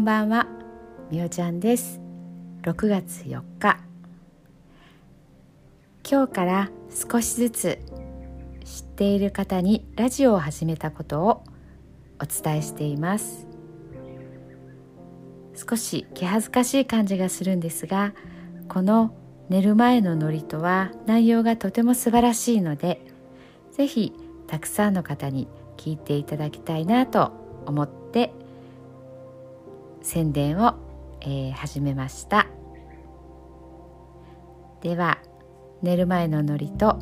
んばんは。みおちゃんです。6月4日。今日から少しずつ知っている方にラジオを始めたことをお伝えしています。少し気恥ずかしい感じがするんですがこの寝る前のノリとは内容がとても素晴らしいのでぜひたくさんの方に聞いていただきたいなと思って宣伝を、えー、始めました。では寝る前のノリと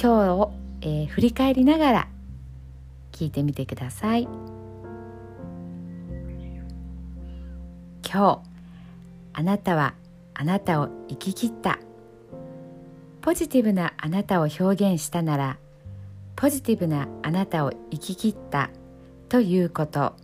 今日を、えー、振り返りながら聞いてみてください。今日あなたはあなたを生き切った。ポジティブなあなたを表現したならポジティブなあなたを生き切ったということ。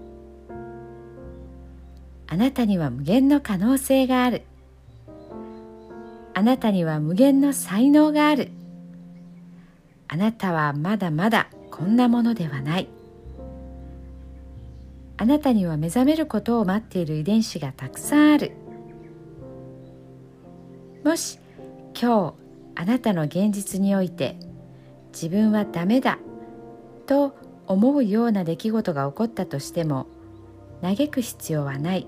あなたには無限の可能性がある。あなたには無限の才能がある。あなたはまだまだこんなものではない。あなたには目覚めることを待っている遺伝子がたくさんある。もし今日あなたの現実において自分はダメだと思うような出来事が起こったとしても嘆く必要はない。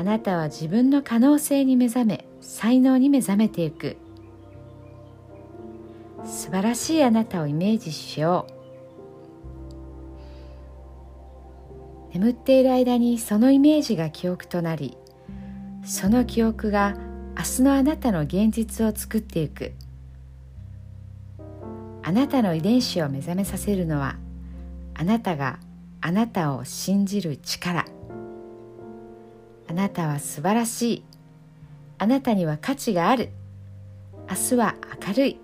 あなたは自分の可能性に目覚め才能に目覚めていく。素晴らしいあなたをイメージしよう。眠っている間にそのイメージが記憶となりその記憶が明日のあなたの現実を作っていく。あなたの遺伝子を目覚めさせるのはあなたがあなたを信じる力。あなたは素晴らしい。あなたには価値がある。明日は明るい。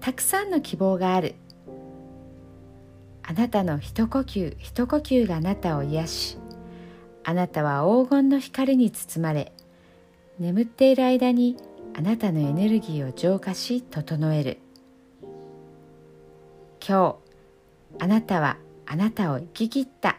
たくさんの希望がある。あなたの一呼吸一呼吸があなたを癒しあなたは黄金の光に包まれ眠っている間にあなたのエネルギーを浄化し整える。今日あなたはあなたを生き切った。